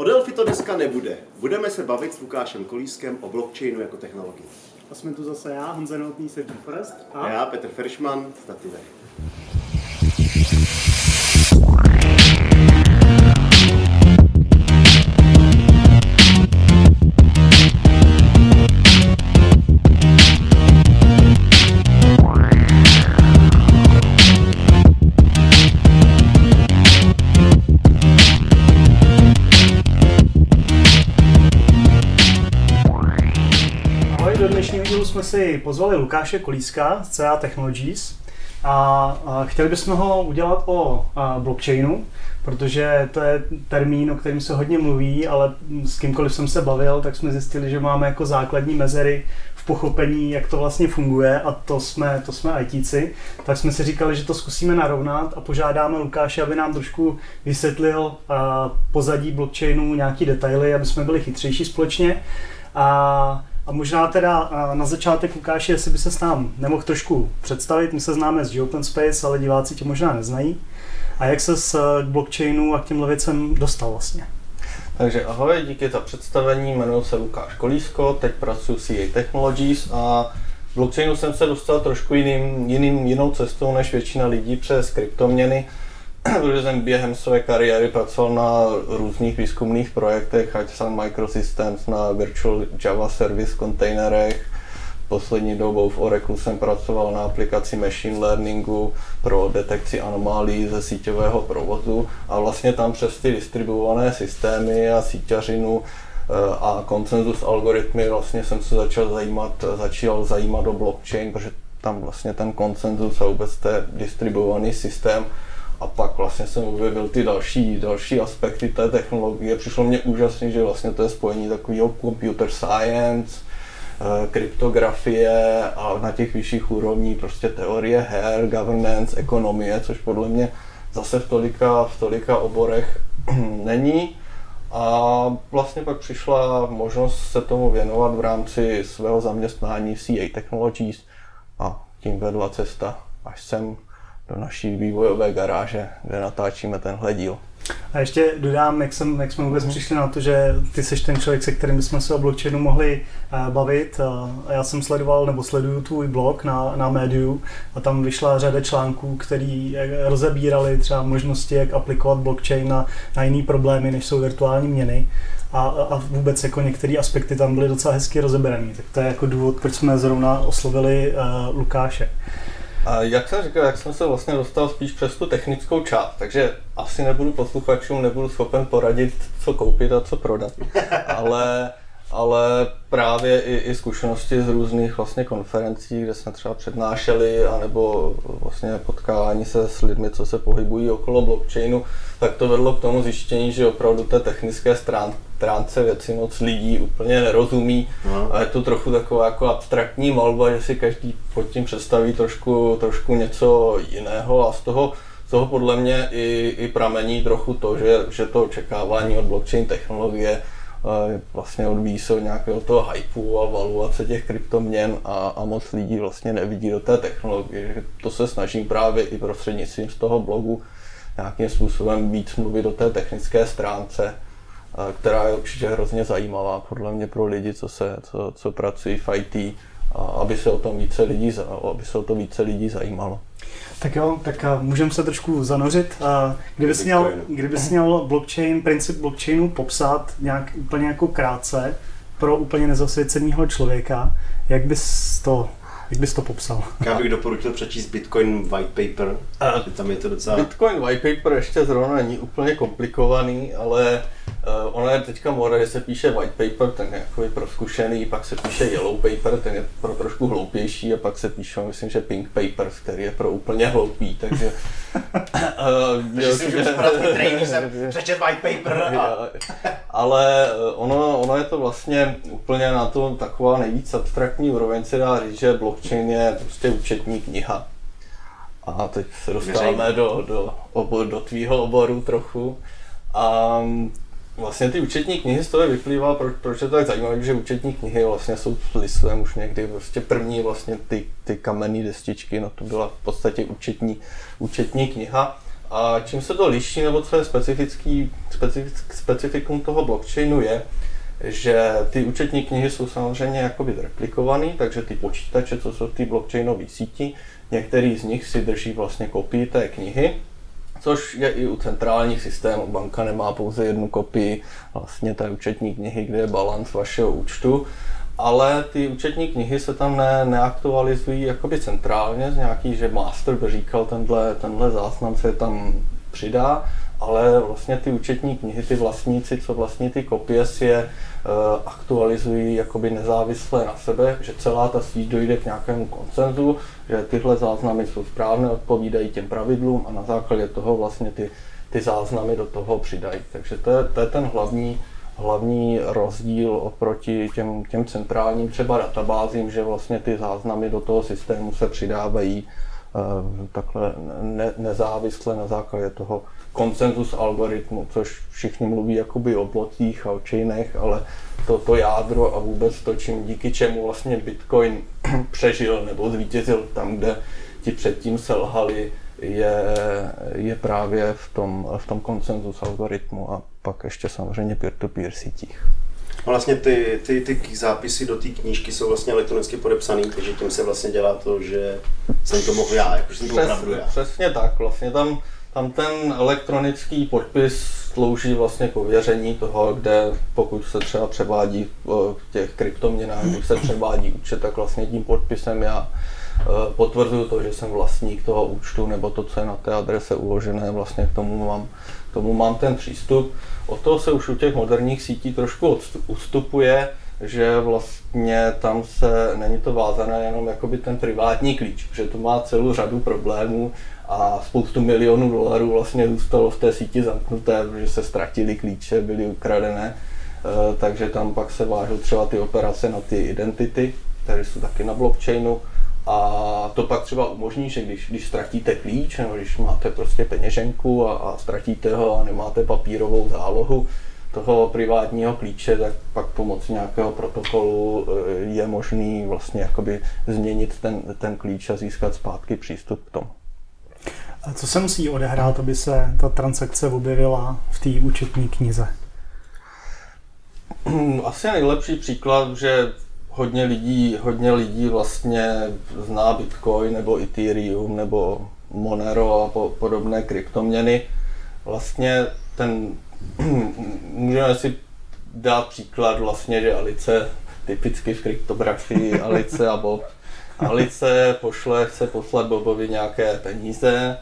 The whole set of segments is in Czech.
O Delphi to dneska nebude. Budeme se bavit s Lukášem Kolískem o blockchainu jako technologii. A jsme tu zase já, Honza Novotný, Sedí Forest. A já, Petr Feršman, Stativek. Si pozvali Lukáše Kolíska z CA Technologies a, chtěli bychom ho udělat o blockchainu, protože to je termín, o kterém se hodně mluví, ale s kýmkoliv jsem se bavil, tak jsme zjistili, že máme jako základní mezery v pochopení, jak to vlastně funguje a to jsme, to jsme ITci, tak jsme si říkali, že to zkusíme narovnat a požádáme Lukáše, aby nám trošku vysvětlil pozadí blockchainu nějaký detaily, aby jsme byli chytřejší společně. A a možná teda na začátek, Lukáši, jestli by se s nám nemohl trošku představit. My se známe z Open Space, ale diváci tě možná neznají. A jak se s eh, blockchainu a k těmhle věcem dostal vlastně? Takže ahoj, díky za představení, jmenuji se Lukáš Kolísko, teď pracuji v CA Technologies a blockchainu jsem se dostal trošku jiným, jiným, jinou cestou než většina lidí přes kryptoměny protože jsem během své kariéry pracoval na různých výzkumných projektech, ať jsem Microsystems na Virtual Java Service kontejnerech, poslední dobou v Oracle jsem pracoval na aplikaci machine learningu pro detekci anomálí ze síťového provozu. A vlastně tam přes ty distribuované systémy a síťařinu eh, a koncenzus algoritmy vlastně jsem se začal zajímat, začal zajímat o blockchain, protože tam vlastně ten koncenzus a vůbec ten distribuovaný systém a pak vlastně jsem objevil ty další, další aspekty té technologie. Přišlo mě úžasně, že vlastně to je spojení takového computer science, eh, kryptografie a na těch vyšších úrovní prostě teorie her, governance, ekonomie, což podle mě zase v tolika, v tolika oborech není. A vlastně pak přišla možnost se tomu věnovat v rámci svého zaměstnání CA Technologies a tím vedla cesta až sem do naší vývojové garáže, kde natáčíme tenhle díl. A ještě dodám, jak, jsem, jak jsme vůbec mm. přišli na to, že ty jsi ten člověk, se kterým jsme se o blockchainu mohli uh, bavit. Uh, já jsem sledoval, nebo sleduju tvůj blog na, na médiu a tam vyšla řada článků, který eh, rozebírali třeba možnosti, jak aplikovat blockchain na, na jiné problémy, než jsou virtuální měny. A, a vůbec jako některé aspekty tam byly docela hezky rozeberané. Tak to je jako důvod, proč jsme zrovna oslovili uh, Lukáše. A jak jsem říkal, jak jsem se vlastně dostal spíš přes tu technickou část, takže asi nebudu posluchačům, nebudu schopen poradit, co koupit a co prodat, ale, ale právě i, i zkušenosti z různých vlastně konferencí, kde jsme třeba přednášeli, anebo vlastně potkávání se s lidmi, co se pohybují okolo blockchainu, tak to vedlo k tomu zjištění, že opravdu té technické stránce věci moc lidí úplně nerozumí no. a je to trochu taková jako abstraktní malba, že si každý pod tím představí trošku, trošku něco jiného a z toho z toho podle mě i, i pramení trochu to, že, že to očekávání od blockchain technologie vlastně odvíjí se od nějakého toho hypeu a valuace těch kryptoměn a, a moc lidí vlastně nevidí do té technologie. To se snažím právě i prostřednictvím z toho blogu nějakým způsobem víc mluvit o té technické stránce, která je určitě hrozně zajímavá podle mě pro lidi, co, se, co, co pracují v IT, aby se o tom více lidí, aby se o to více lidí zajímalo. Tak jo, tak můžeme se trošku zanořit. Kdyby měl, kdyby měl blockchain, princip blockchainu popsat nějak úplně jako krátce pro úplně nezasvěceného člověka, jak bys to jak bys to popsal? Já bych doporučil přečíst Bitcoin white paper. A tam je to docela... Bitcoin white paper ještě zrovna není úplně komplikovaný, ale Uh, ono je teďka moda, že se píše white paper, ten je jako pro zkušený, pak se píše yellow paper, ten je pro trošku hloupější a pak se píše, myslím, že pink paper, který je pro úplně hloupý, takže... uh, takže si můžu přečet white paper a... Ale eh, ono, ono je to vlastně úplně na to taková nejvíc abstraktní úroveň, se dá říct, že blockchain je prostě účetní kniha. A teď se dostáváme do, do, do, do tvýho oboru trochu. A Vlastně ty účetní knihy z toho vyplývá, proč, proč je to tak zajímavé, že účetní knihy vlastně jsou listem už někdy prostě první vlastně ty, ty kamenné destičky, no to byla v podstatě účetní, účetní kniha. A čím se to liší, nebo co je specifický, specifick, specifikum toho blockchainu je, že ty účetní knihy jsou samozřejmě jakoby replikované, takže ty počítače, co jsou ty blockchainové síti, některý z nich si drží vlastně kopii té knihy, což je i u centrálních systémů. Banka nemá pouze jednu kopii vlastně té účetní knihy, kde je balans vašeho účtu, ale ty účetní knihy se tam ne, neaktualizují jakoby centrálně, z nějaký, že master by říkal, tenhle, tenhle záznam se tam přidá, ale vlastně ty účetní knihy, ty vlastníci, co vlastní ty kopie, si je aktualizují jakoby nezávisle na sebe, že celá ta síť dojde k nějakému koncenzu, že tyhle záznamy jsou správné, odpovídají těm pravidlům a na základě toho vlastně ty, ty záznamy do toho přidají. Takže to je, to je ten hlavní, hlavní rozdíl oproti těm, těm centrálním třeba databázím, že vlastně ty záznamy do toho systému se přidávají takhle ne, nezávisle na základě toho koncenzus algoritmu, což všichni mluví jakoby o blocích a o chainech, ale to, to jádro a vůbec to, čím díky čemu vlastně Bitcoin přežil nebo zvítězil tam, kde ti předtím selhali, je, je právě v tom, v tom koncenzus algoritmu a pak ještě samozřejmě peer-to-peer sítích. Vlastně ty, ty, ty zápisy do té knížky jsou vlastně elektronicky podepsané, takže tím se vlastně dělá to, že jsem to mohl já, jakože jsem to opravdu já. Přesně tak, vlastně tam tam ten elektronický podpis slouží vlastně k ověření toho, kde pokud se třeba převádí v těch kryptoměnách, když se převádí účet, tak vlastně tím podpisem já e, potvrzuju to, že jsem vlastník toho účtu nebo to, co je na té adrese uložené, vlastně k tomu mám, tomu mám ten přístup. Od toho se už u těch moderních sítí trošku ustupuje, že vlastně tam se není to vázané jenom jakoby ten privátní klíč, že to má celou řadu problémů a spoustu milionů dolarů vlastně zůstalo v té síti zamknuté, protože se ztratili klíče, byly ukradené, e, takže tam pak se vážou třeba ty operace na ty identity, které jsou taky na blockchainu a to pak třeba umožní, že když, když ztratíte klíč, nebo když máte prostě peněženku a, a ztratíte ho a nemáte papírovou zálohu, toho privátního klíče, tak pak pomocí nějakého protokolu e, je možný vlastně jakoby změnit ten, ten klíč a získat zpátky přístup k tomu. A co se musí odehrát, aby se ta transakce objevila v té účetní knize? Asi nejlepší příklad, že hodně lidí, hodně lidí vlastně zná Bitcoin nebo Ethereum nebo Monero a po, podobné kryptoměny. Vlastně ten, můžeme si dát příklad vlastně, že Alice, typicky v kryptografii, Alice a Bob, Alice pošle, chce poslat Bobovi nějaké peníze,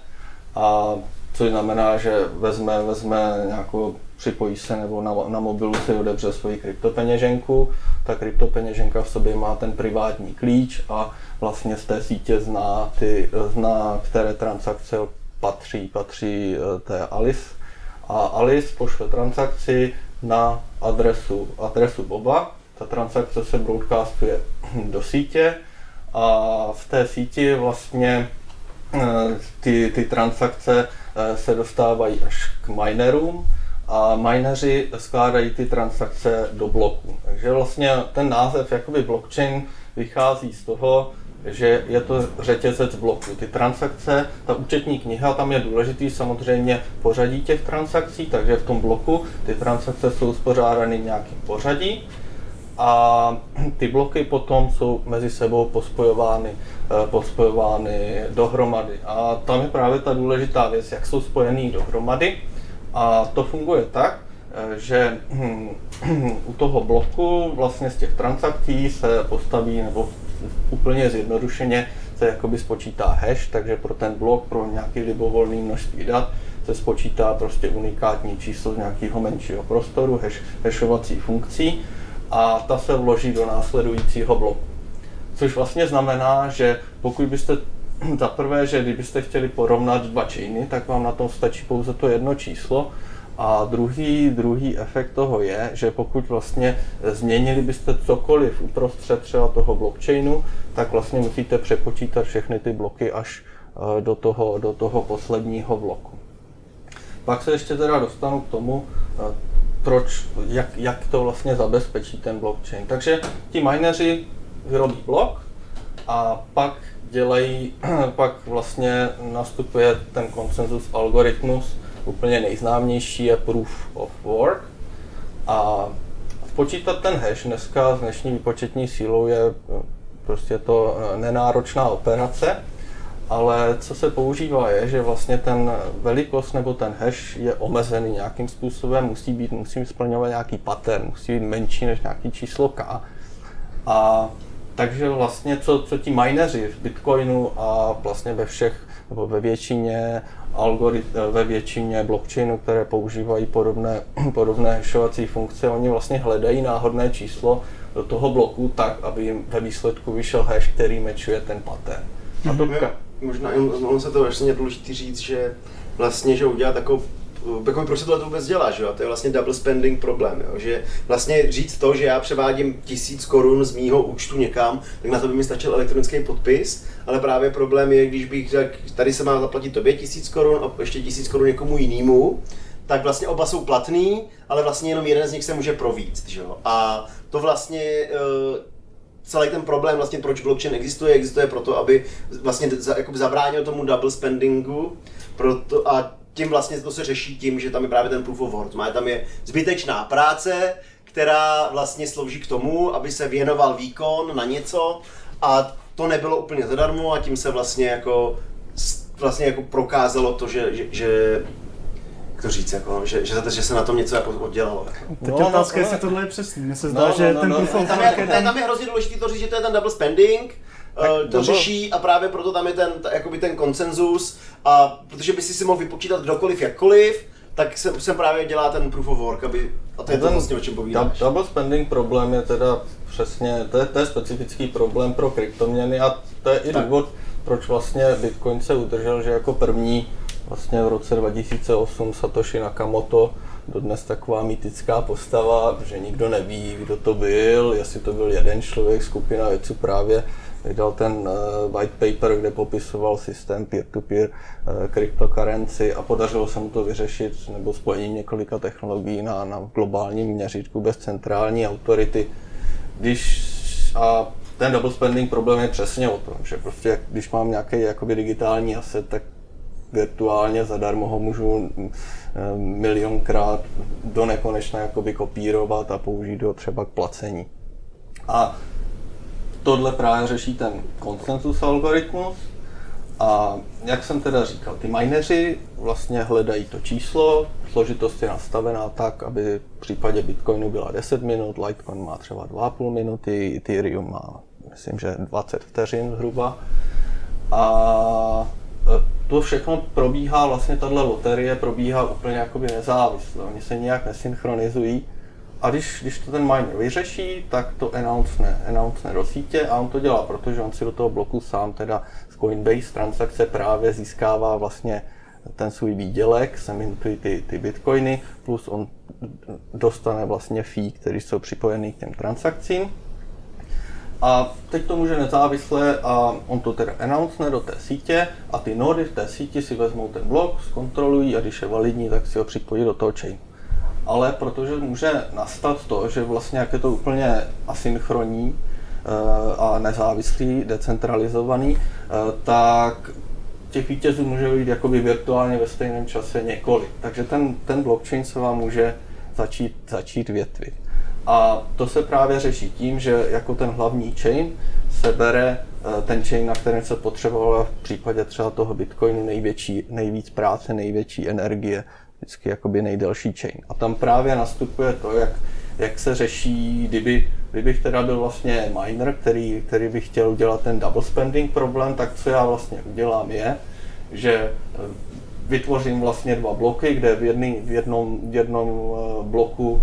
a což znamená, že vezme, vezme nějakou, připojí se nebo na, na mobilu si odebře svoji kryptopeněženku, ta kryptopeněženka v sobě má ten privátní klíč a vlastně z té sítě zná, ty, zná které transakce patří, patří eh, té Alice. A Alice pošle transakci na adresu, adresu Boba. Ta transakce se broadcastuje do sítě a v té síti vlastně Eh, ty, ty transakce eh, se dostávají až k minerům a mineři skládají ty transakce do bloku. Takže vlastně ten název jakoby blockchain vychází z toho, že je to řetězec bloků. Ty transakce, ta účetní kniha, tam je důležitý samozřejmě pořadí těch transakcí, takže v tom bloku ty transakce jsou spořádány v nějakém pořadí a ty bloky potom jsou mezi sebou pospojovány, eh, pospojovány dohromady. A tam je právě ta důležitá věc, jak jsou spojený dohromady. A to funguje tak, eh, že hm, u toho bloku vlastně z těch transakcí se postaví, nebo úplně zjednodušeně se jakoby spočítá hash, takže pro ten blok, pro nějaký libovolný množství dat, se spočítá prostě unikátní číslo z nějakého menšího prostoru, hash, hashovací funkcí a ta se vloží do následujícího bloku. Což vlastně znamená, že pokud byste za prvé, že kdybyste chtěli porovnat dva chainy, tak vám na tom stačí pouze to jedno číslo. A druhý, druhý efekt toho je, že pokud vlastně změnili byste cokoliv uprostřed třeba toho blockchainu, tak vlastně musíte přepočítat všechny ty bloky až eh, do toho, do toho posledního bloku. Pak se ještě teda dostanu k tomu, eh, proč, jak, jak to vlastně zabezpečí ten blockchain. Takže ti mineři vyrobí blok A pak dělají, pak vlastně nastupuje ten konsenzus algoritmus, úplně nejznámější je proof of work. A spočítat ten hash dneska s dnešní výpočetní sílou je prostě to nenáročná operace, ale co se používá je, že vlastně ten velikost nebo ten hash je omezený nějakým způsobem, musí být, musí splňovat nějaký pattern, musí být menší než nějaký číslo k. A takže vlastně co, co ti mineři v Bitcoinu a vlastně ve všech, nebo ve většině algorit, ve většině blockchainů, které používají podobné, podobné hashovací funkce, oni vlastně hledají náhodné číslo do toho bloku tak, aby jim ve výsledku vyšel hash, který mečuje ten pattern. A to, Mm-hmm. Možná ono se to vlastně důležité říct, že vlastně, že udělat takovou jako proč se tohle vůbec dělá, že jo? To je vlastně double spending problém, jo? Že vlastně říct to, že já převádím tisíc korun z mýho účtu někam, tak na to by mi stačil elektronický podpis, ale právě problém je, když bych řekl, tady se má zaplatit tobě tisíc korun a ještě tisíc korun někomu jinému, tak vlastně oba jsou platný, ale vlastně jenom jeden z nich se může províct, že jo? A to vlastně uh, celý ten problém, vlastně proč blockchain existuje, existuje proto, aby vlastně za, zabránil tomu double spendingu proto, a tím vlastně to se řeší tím, že tam je právě ten proof of work. Má tam je zbytečná práce, která vlastně slouží k tomu, aby se věnoval výkon na něco a to nebylo úplně zadarmo a tím se vlastně jako vlastně jako prokázalo to, že, že, že jak to říct, jako, že, že, že se na tom něco jako oddělalo. Teď no, otázka, no, jestli tohle je přesný. Mně se zdá, no, že no, ten no, proof no, of tam, work je, je tam je hrozně důležité to říct, že to je ten double spending, tak, to řeší a právě proto tam je ten, t, jakoby ten konsenzus a protože by si si mohl vypočítat kdokoliv jakkoliv, tak se, se právě dělá ten proof of work, aby, a to je to vlastně o čem povídáš. Double spending problém je teda přesně, to je, to je specifický problém pro kryptoměny a to je i tak. důvod, proč vlastně Bitcoin se udržel, že jako první vlastně v roce 2008 Satoshi Nakamoto, dodnes taková mýtická postava, že nikdo neví, kdo to byl, jestli to byl jeden člověk, skupina vědců právě vydal ten uh, white paper, kde popisoval systém peer-to-peer uh, cryptocurrency a podařilo se mu to vyřešit nebo spojení několika technologií na, na globálním měřítku bez centrální autority. Když a ten double spending problém je přesně o tom, že prostě když mám nějaký jakoby digitální asset, tak virtuálně zadarmo ho můžu milionkrát do nekonečna jakoby kopírovat a použít ho třeba k placení. A tohle právě řeší ten konsensus algoritmus. A jak jsem teda říkal, ty mineři vlastně hledají to číslo, složitost je nastavená tak, aby v případě Bitcoinu byla 10 minut, Litecoin má třeba 2,5 minuty, Ethereum má myslím, že 20 vteřin zhruba. A to všechno probíhá, vlastně tahle loterie probíhá úplně jakoby nezávisle, oni se nějak nesynchronizují. A když, když to ten miner vyřeší, tak to announcene, announcene do sítě a on to dělá, protože on si do toho bloku sám teda z Coinbase transakce právě získává vlastně ten svůj výdělek, se mintují ty, ty bitcoiny, plus on dostane vlastně fee, které jsou připojeny k těm transakcím. A teď to může nezávisle a on to teda announce do té sítě a ty nody v té síti si vezmou ten blok, zkontrolují a když je validní, tak si ho připojí do toho chain. Ale protože může nastat to, že vlastně jak je to úplně asynchronní a nezávislý, decentralizovaný, tak těch vítězů může být jakoby virtuálně ve stejném čase několik. Takže ten, ten blockchain se vám může začít, začít větvit. A to se právě řeší tím, že jako ten hlavní chain se bere eh, ten chain, na kterém se potřebovala v případě třeba toho Bitcoinu největší, nejvíc práce, největší energie, vždycky jakoby nejdelší chain. A tam právě nastupuje to, jak, jak se řeší, kdyby, kdybych teda byl vlastně miner, který, který by chtěl udělat ten double spending problém, tak co já vlastně udělám je, že eh, vytvořím vlastně dva bloky, kde v, jedný, v jednom, v jednom eh, bloku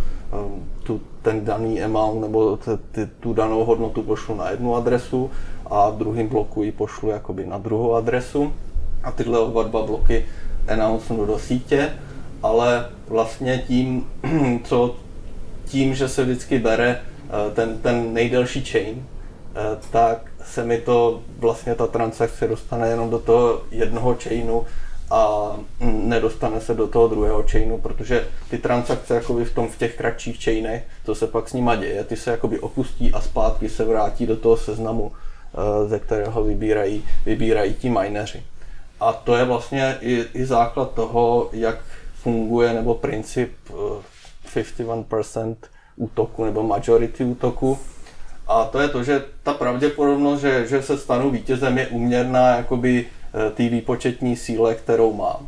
tu, ten daný amount nebo t, t, tu danou hodnotu pošlu na jednu adresu a v druhém bloku ji pošlu jakoby na druhou adresu a tyhle oba dva bloky announcenu do sítě, ale vlastně tím, co tím, že se vždycky bere eh, ten, ten nejdelší chain, eh, tak se mi to vlastně ta transakce dostane jenom do toho jednoho chainu a nedostane se do toho druhého chainu, protože ty transakce jakoby v, tom, v těch kratších chainech, to se pak s nima děje, ty se jakoby opustí a zpátky se vrátí do toho seznamu ze kterého vybírají, vybírají ti mineři. A to je vlastně i, i základ toho, jak funguje nebo princip 51% útoku nebo majority útoku. A to je to, že ta pravděpodobnost, že, že se stanu vítězem, je uměrná jakoby té výpočetní síle, kterou mám.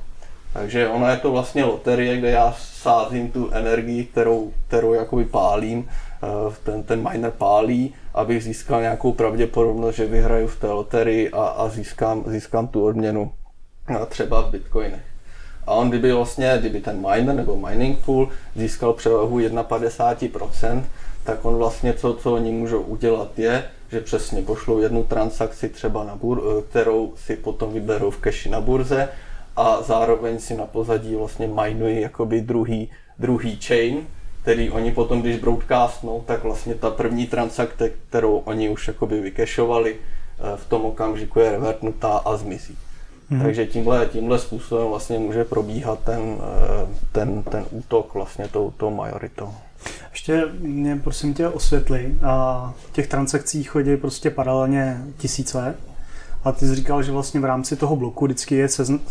Takže ono je to vlastně loterie, kde já sázím tu energii, kterou, kterou jakoby pálím, eh, ten, ten miner pálí, abych získal nějakou pravděpodobnost, že vyhraju v té loterii a, a získám, získám tu odměnu eh, třeba v bitcoinech. A on kdyby vlastně, kdyby ten miner nebo mining pool získal převahu 51%, tak on vlastně co, co oni můžou udělat je, že přesně pošlou jednu transakci třeba na bur, eh, kterou si potom vyberou v keši na burze a zároveň si na pozadí vlastně minují jakoby druhý, druhý chain, který oni potom, když broadcastnou, tak vlastně ta první transakce, kterou oni už jakoby vykešovali, eh, v tom okamžiku je revertnutá a zmizí. Hmm. Takže tímhle, tímhle způsobem vlastně může probíhat ten, eh, ten, ten útok vlastně tou, tou majoritou. Ještě mě prosím tě osvětli, a těch transakcí chodí prostě paralelně tisíce, a ty jsi říkal, že vlastně v rámci toho bloku vždycky je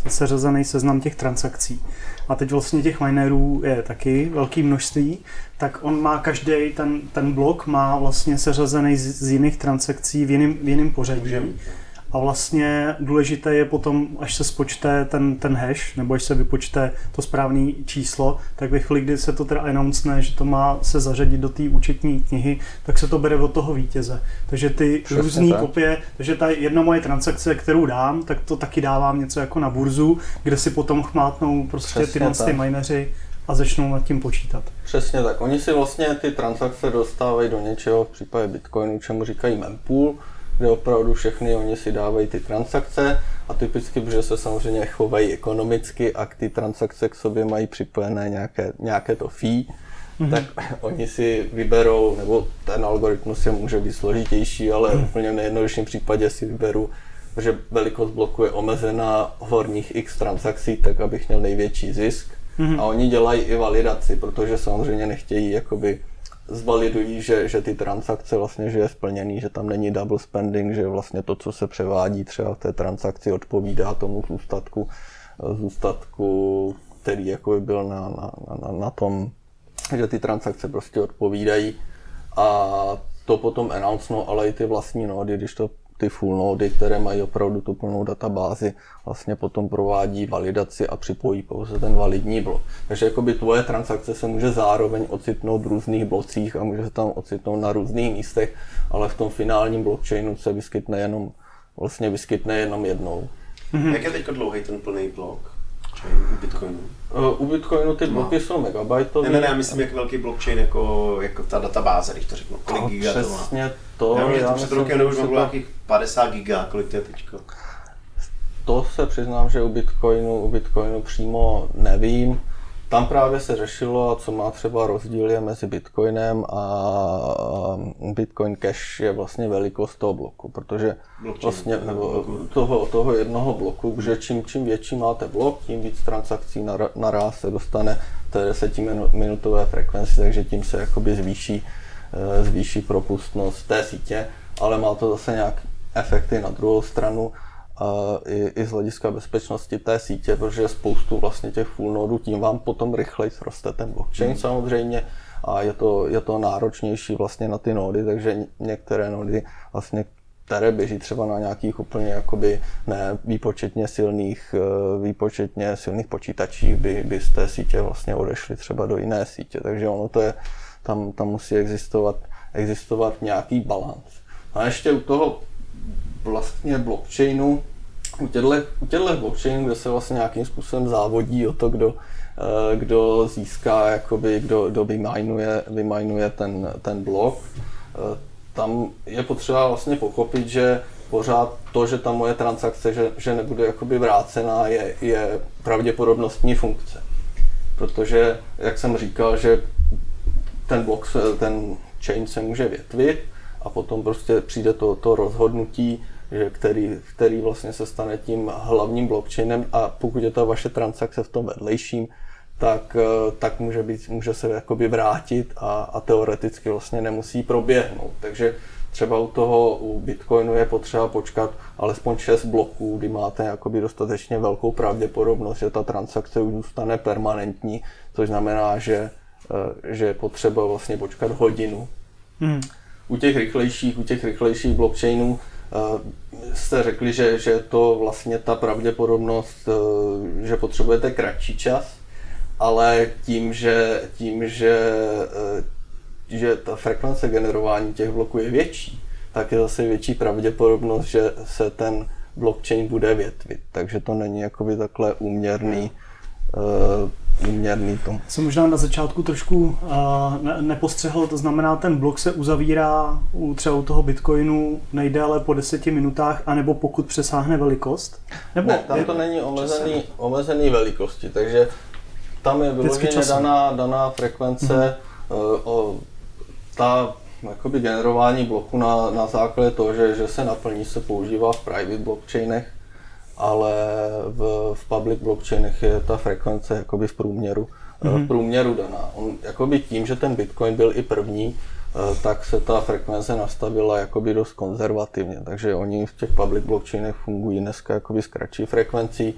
seřazený seznam těch transakcí. A teď vlastně těch minerů je taky velké množství, tak on má každý ten, ten blok má vlastně seřazený z, z jiných transakcí v jiném v jiným pořadí. A vlastně důležité je potom, až se spočte ten, ten hash, nebo až se vypočte to správné číslo, tak ve chvíli, kdy se to teda announcene, že to má se zařadit do té účetní knihy, tak se to bere od toho vítěze. Takže ty různé kopie, takže ta jedna moje transakce, kterou dám, tak to taky dávám něco jako na burzu, kde si potom chmátnou prostě ty, ty mineři a začnou nad tím počítat. Přesně tak. Oni si vlastně ty transakce dostávají do něčeho, v případě Bitcoinu, čemu říkají mempool, kde opravdu všechny oni si dávají ty transakce a typicky, protože se samozřejmě chovají ekonomicky a ty transakce k sobě mají připojené nějaké, nějaké to fee, mm-hmm. tak oni si vyberou, nebo ten algoritmus je může být složitější, ale mm. úplně v nejjednodušším případě si vyberu, že velikost bloku je omezená horních x transakcí, tak abych měl největší zisk. Mm-hmm. A oni dělají i validaci, protože samozřejmě nechtějí jakoby zvalidují, že, že ty transakce vlastně, že je splněný, že tam není double spending, že vlastně to, co se převádí třeba v té transakci, odpovídá tomu zůstatku, zůstatku který jako by byl na, na, na, na tom, že ty transakce prostě odpovídají. A to potom announce, no, ale i ty vlastní nódy, když to ty full nody, které mají opravdu tu plnou databázi, vlastně potom provádí validaci a připojí pouze ten validní blok. Takže jakoby tvoje transakce se může zároveň ocitnout v různých blocích a může se tam ocitnout na různých místech, ale v tom finálním blockchainu se vyskytne jenom, vlastně vyskytne jenom jednou. Mm-hmm. Jak je teď dlouhý ten plný blok? U Bitcoinu? Uh, u Bitcoinu ty bloky no. jsou megabajtové. Ne, ne, ne, já myslím, jak velký blockchain, jako, jako ta databáze, když to řeknu. Kolik no, giga to má? Přesně to. Já, já to před rokem už bylo nějakých 50 giga, kolik to je teďko? To se přiznám, že u Bitcoinu, u Bitcoinu přímo nevím. Tam právě se řešilo, co má třeba rozdíl je mezi Bitcoinem a Bitcoin Cash je vlastně velikost toho bloku, protože vlastně nebo toho, toho jednoho bloku, že čím, čím větší máte blok, tím víc transakcí naraz se dostane té 10 minutové frekvenci, takže tím se jakoby zvýší, eh, zvýší propustnost té sítě, ale má to zase nějak efekty na druhou stranu, i, i z hlediska bezpečnosti té sítě, protože spoustu vlastně těch full nodů, tím vám potom rychleji roste ten blockchain hmm. samozřejmě a je to, je to náročnější vlastně na ty nody, takže některé nody vlastně které běží třeba na nějakých úplně jakoby ne výpočetně silných, eh, výpočetně silných počítačích by, by z té sítě vlastně odešly třeba do jiné sítě, takže ono to je, tam, tam musí existovat, existovat nějaký balans. A ještě u toho vlastně blockchainu, u těchto, u těchto blockchainů, kde se vlastně nějakým způsobem závodí o to, kdo, eh, kdo získá, jakoby, kdo, kdo vymajnuje, vymajnuje ten, ten blok, eh, tam je potřeba vlastně pochopit, že pořád to, že ta moje transakce, že, že nebude jakoby vrácená, je, je pravděpodobnostní funkce. Protože, jak jsem říkal, že ten blok, ten chain se může větvit a potom prostě přijde to, to rozhodnutí, že který, který vlastně se stane tím hlavním blockchainem a pokud je ta vaše transakce v tom vedlejším, tak, eh, tak může, být, může se jakoby vrátit a, a teoreticky vlastně nemusí proběhnout. Takže třeba u toho, u Bitcoinu je potřeba počkat alespoň 6 bloků, kdy máte jakoby dostatečně velkou pravděpodobnost, že ta transakce už zůstane permanentní, což znamená, že, eh, že je potřeba vlastně počkat hodinu. Hmm. U těch rychlejších, u těch rychlejších blockchainů eh, jste řekli, že, že to vlastně ta pravděpodobnost, eh, že potřebujete kratší čas, ale tím, že, tím, že že ta frekvence generování těch bloků je větší, tak je zase větší pravděpodobnost, že se ten blockchain bude větvit. Takže to není jakoby takhle úměrný, úměrný tomu. Jsem možná na začátku trošku uh, ne- nepostřehl, to znamená, ten blok se uzavírá u třeba u toho Bitcoinu nejdéle po deseti minutách, anebo pokud přesáhne velikost? Nebo ne, tam to není omezený, omezený velikosti, takže tam je vyloženě daná, daná frekvence mm-hmm. uh, o ta jakoby generování bloku na, na základě toho, že, že se naplní, se používá v private blockchainech, ale v, v public blockchainech je ta frekvence jakoby v průměru, mm-hmm. v průměru daná. On, jakoby tím, že ten Bitcoin byl i první, eh, tak se ta frekvence nastavila jakoby dost konzervativně, takže oni v těch public blockchainech fungují dneska jakoby s kratší frekvencí.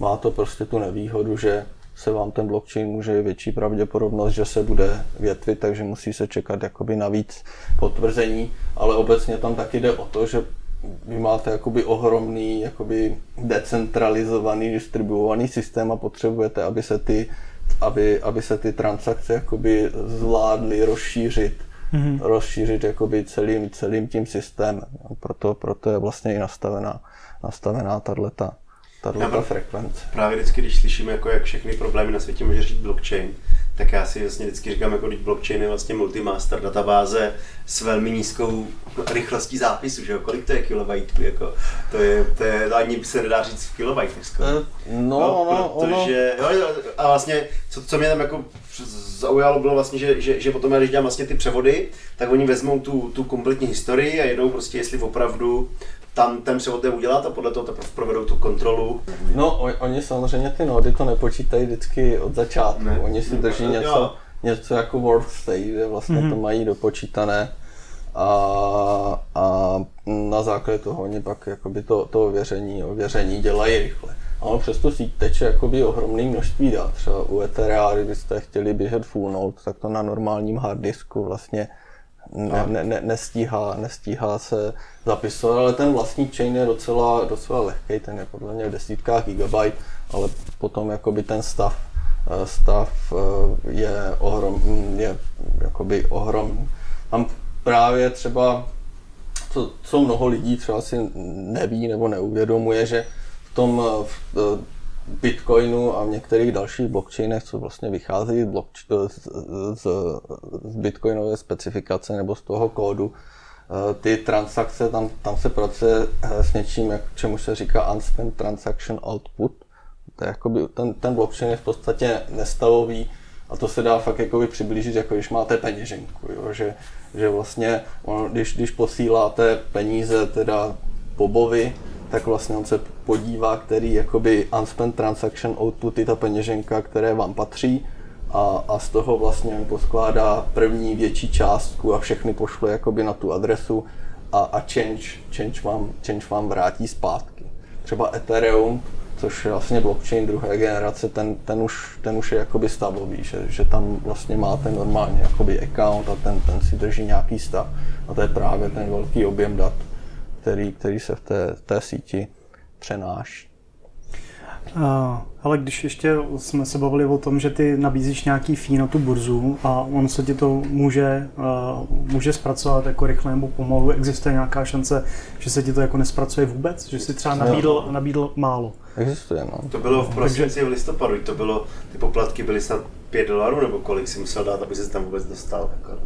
Má to prostě tu nevýhodu, že se vám ten blockchain může větší pravděpodobnost, že se bude větvit, takže musí se čekat jakoby navíc potvrzení, ale obecně tam taky jde o to, že vy máte jakoby ohromný, jakoby decentralizovaný, distribuovaný systém a potřebujete, aby se ty, aby, aby se ty transakce jakoby zvládly rozšířit, mm-hmm. rozšířit jakoby celým, celým tím systémem. Proto, proto je vlastně i nastavená, nastavená tato tato ta frekvence. Právě vždycky, když slyším, jako jak všechny problémy na světě může řešit blockchain, tak já si vlastně vždycky říkám, jako když blockchain je vlastně multimaster databáze s velmi nízkou rychlostí zápisu, že jo? Kolik to je kilobajtů, jako? To je, to je, ani se nedá říct v kilobajtech skoro. Eh, no, no, protože, ono... jo, a vlastně, co, co mě tam jako zaujalo, bylo vlastně, že, že, že potom, když dělám vlastně ty převody, tak oni vezmou tu, tu kompletní historii a jedou prostě, jestli opravdu tam ten převod jde udělat a podle toho teprve provedou tu kontrolu. No, oni samozřejmě ty nody to nepočítají vždycky od začátku. Ne. Oni si drží ne, něco, něco jako world state, kde vlastně mm-hmm. to mají dopočítané a, a na základě toho oni pak jakoby to, to ověření, ověření dělají rychle. A ono přesto síť teče jakoby ohromné množství dat. Třeba u Etherea, kdybyste chtěli běžet full node, tak to na normálním hard disku vlastně ne, ne, ne, nestíhá, nestíhá se zapisovat, ale ten vlastní chain je docela, docela lehký, ten je podle mě v desítkách gigabyte, ale potom jakoby ten stav, eh, stav eh, je, ohrom, je jakoby ohromný. Tam právě třeba, co, co mnoho lidí třeba si neví nebo neuvědomuje, že v tom v, Bitcoinu a v některých dalších blockchainech, co vlastně vychází z, z, z, bitcoinové specifikace nebo z toho kódu, eh, ty transakce, tam, tam se pracuje eh, s něčím, jak, čemu se říká unspent transaction output. To je jakoby, ten, ten blockchain je v podstatě nestavový a to se dá fakt jakoby přiblížit, jako když máte peněženku, jo? Že, že vlastně, když, když posíláte peníze teda Bobovi, tak vlastně on se podívá, který jakoby unspent transaction output je ta peněženka, které vám patří a, a z toho vlastně on poskládá první větší částku a všechny pošle jakoby na tu adresu a, a change, change, vám, change vám vrátí zpátky. Třeba Ethereum, což je vlastně blockchain druhé generace, ten, ten, už, ten už je jakoby stavový, že, že tam vlastně máte normálně jakoby account a ten, ten si drží nějaký stav a to je právě ten velký objem dat, který, který se v té, té síti přenáší. Ale když ještě jsme se bavili o tom, že ty nabízíš nějaký fee na tu burzu a on se ti to může, uh, může zpracovat jako rychle nebo pomalu, existuje nějaká šance, že se ti to jako nespracuje vůbec? Že si třeba nabídl, nabídl málo? Existuje, no. To bylo v prosinci v listopadu, to bylo, ty poplatky byly snad 5 dolarů, nebo kolik si musel dát, aby se tam vůbec dostal? Jako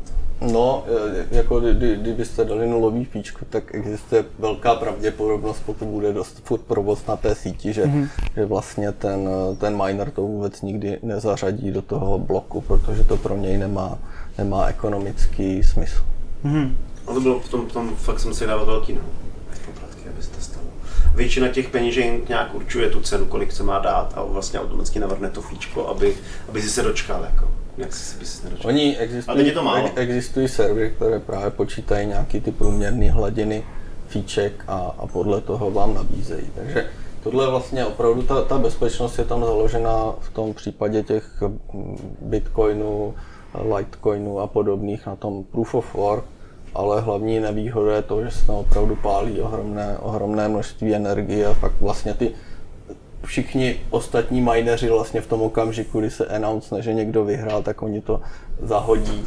No, e, jako kdy, kdybyste dali nulový píčku, tak existuje velká pravděpodobnost, pokud bude dost furt provoz na té síti, že, mm-hmm. že vlastně ten, ten miner to vůbec nikdy nezařadí do toho bloku, protože to pro něj nemá, nemá ekonomický smysl. Mm-hmm. Ale to bylo v tom, v tom fakt jsem si dával velký no. Poplatky, aby se to stalo. Většina těch peněženk nějak určuje tu cenu, kolik se má dát a vlastně automaticky navrhne to fíčko, aby, aby si se dočkal. Jako. Jak si bys nedočkal. Oni Ale existují, je to málo. ex- existují servery, které právě počítají nějaký ty průměrné hladiny fíček a, a podle toho vám nabízejí. Takže tohle vlastně opravdu, ta, ta bezpečnost je tam založena v tom případě těch mm, bitcoinů, litecoinů a podobných na tom proof of work, ale hlavní nevýhoda je to, že se tam opravdu pálí ohromné, ohromné množství energie a pak vlastně ty všichni ostatní mineři vlastně v tom okamžiku, kdy se announce, že někdo vyhrál, tak oni to zahodí.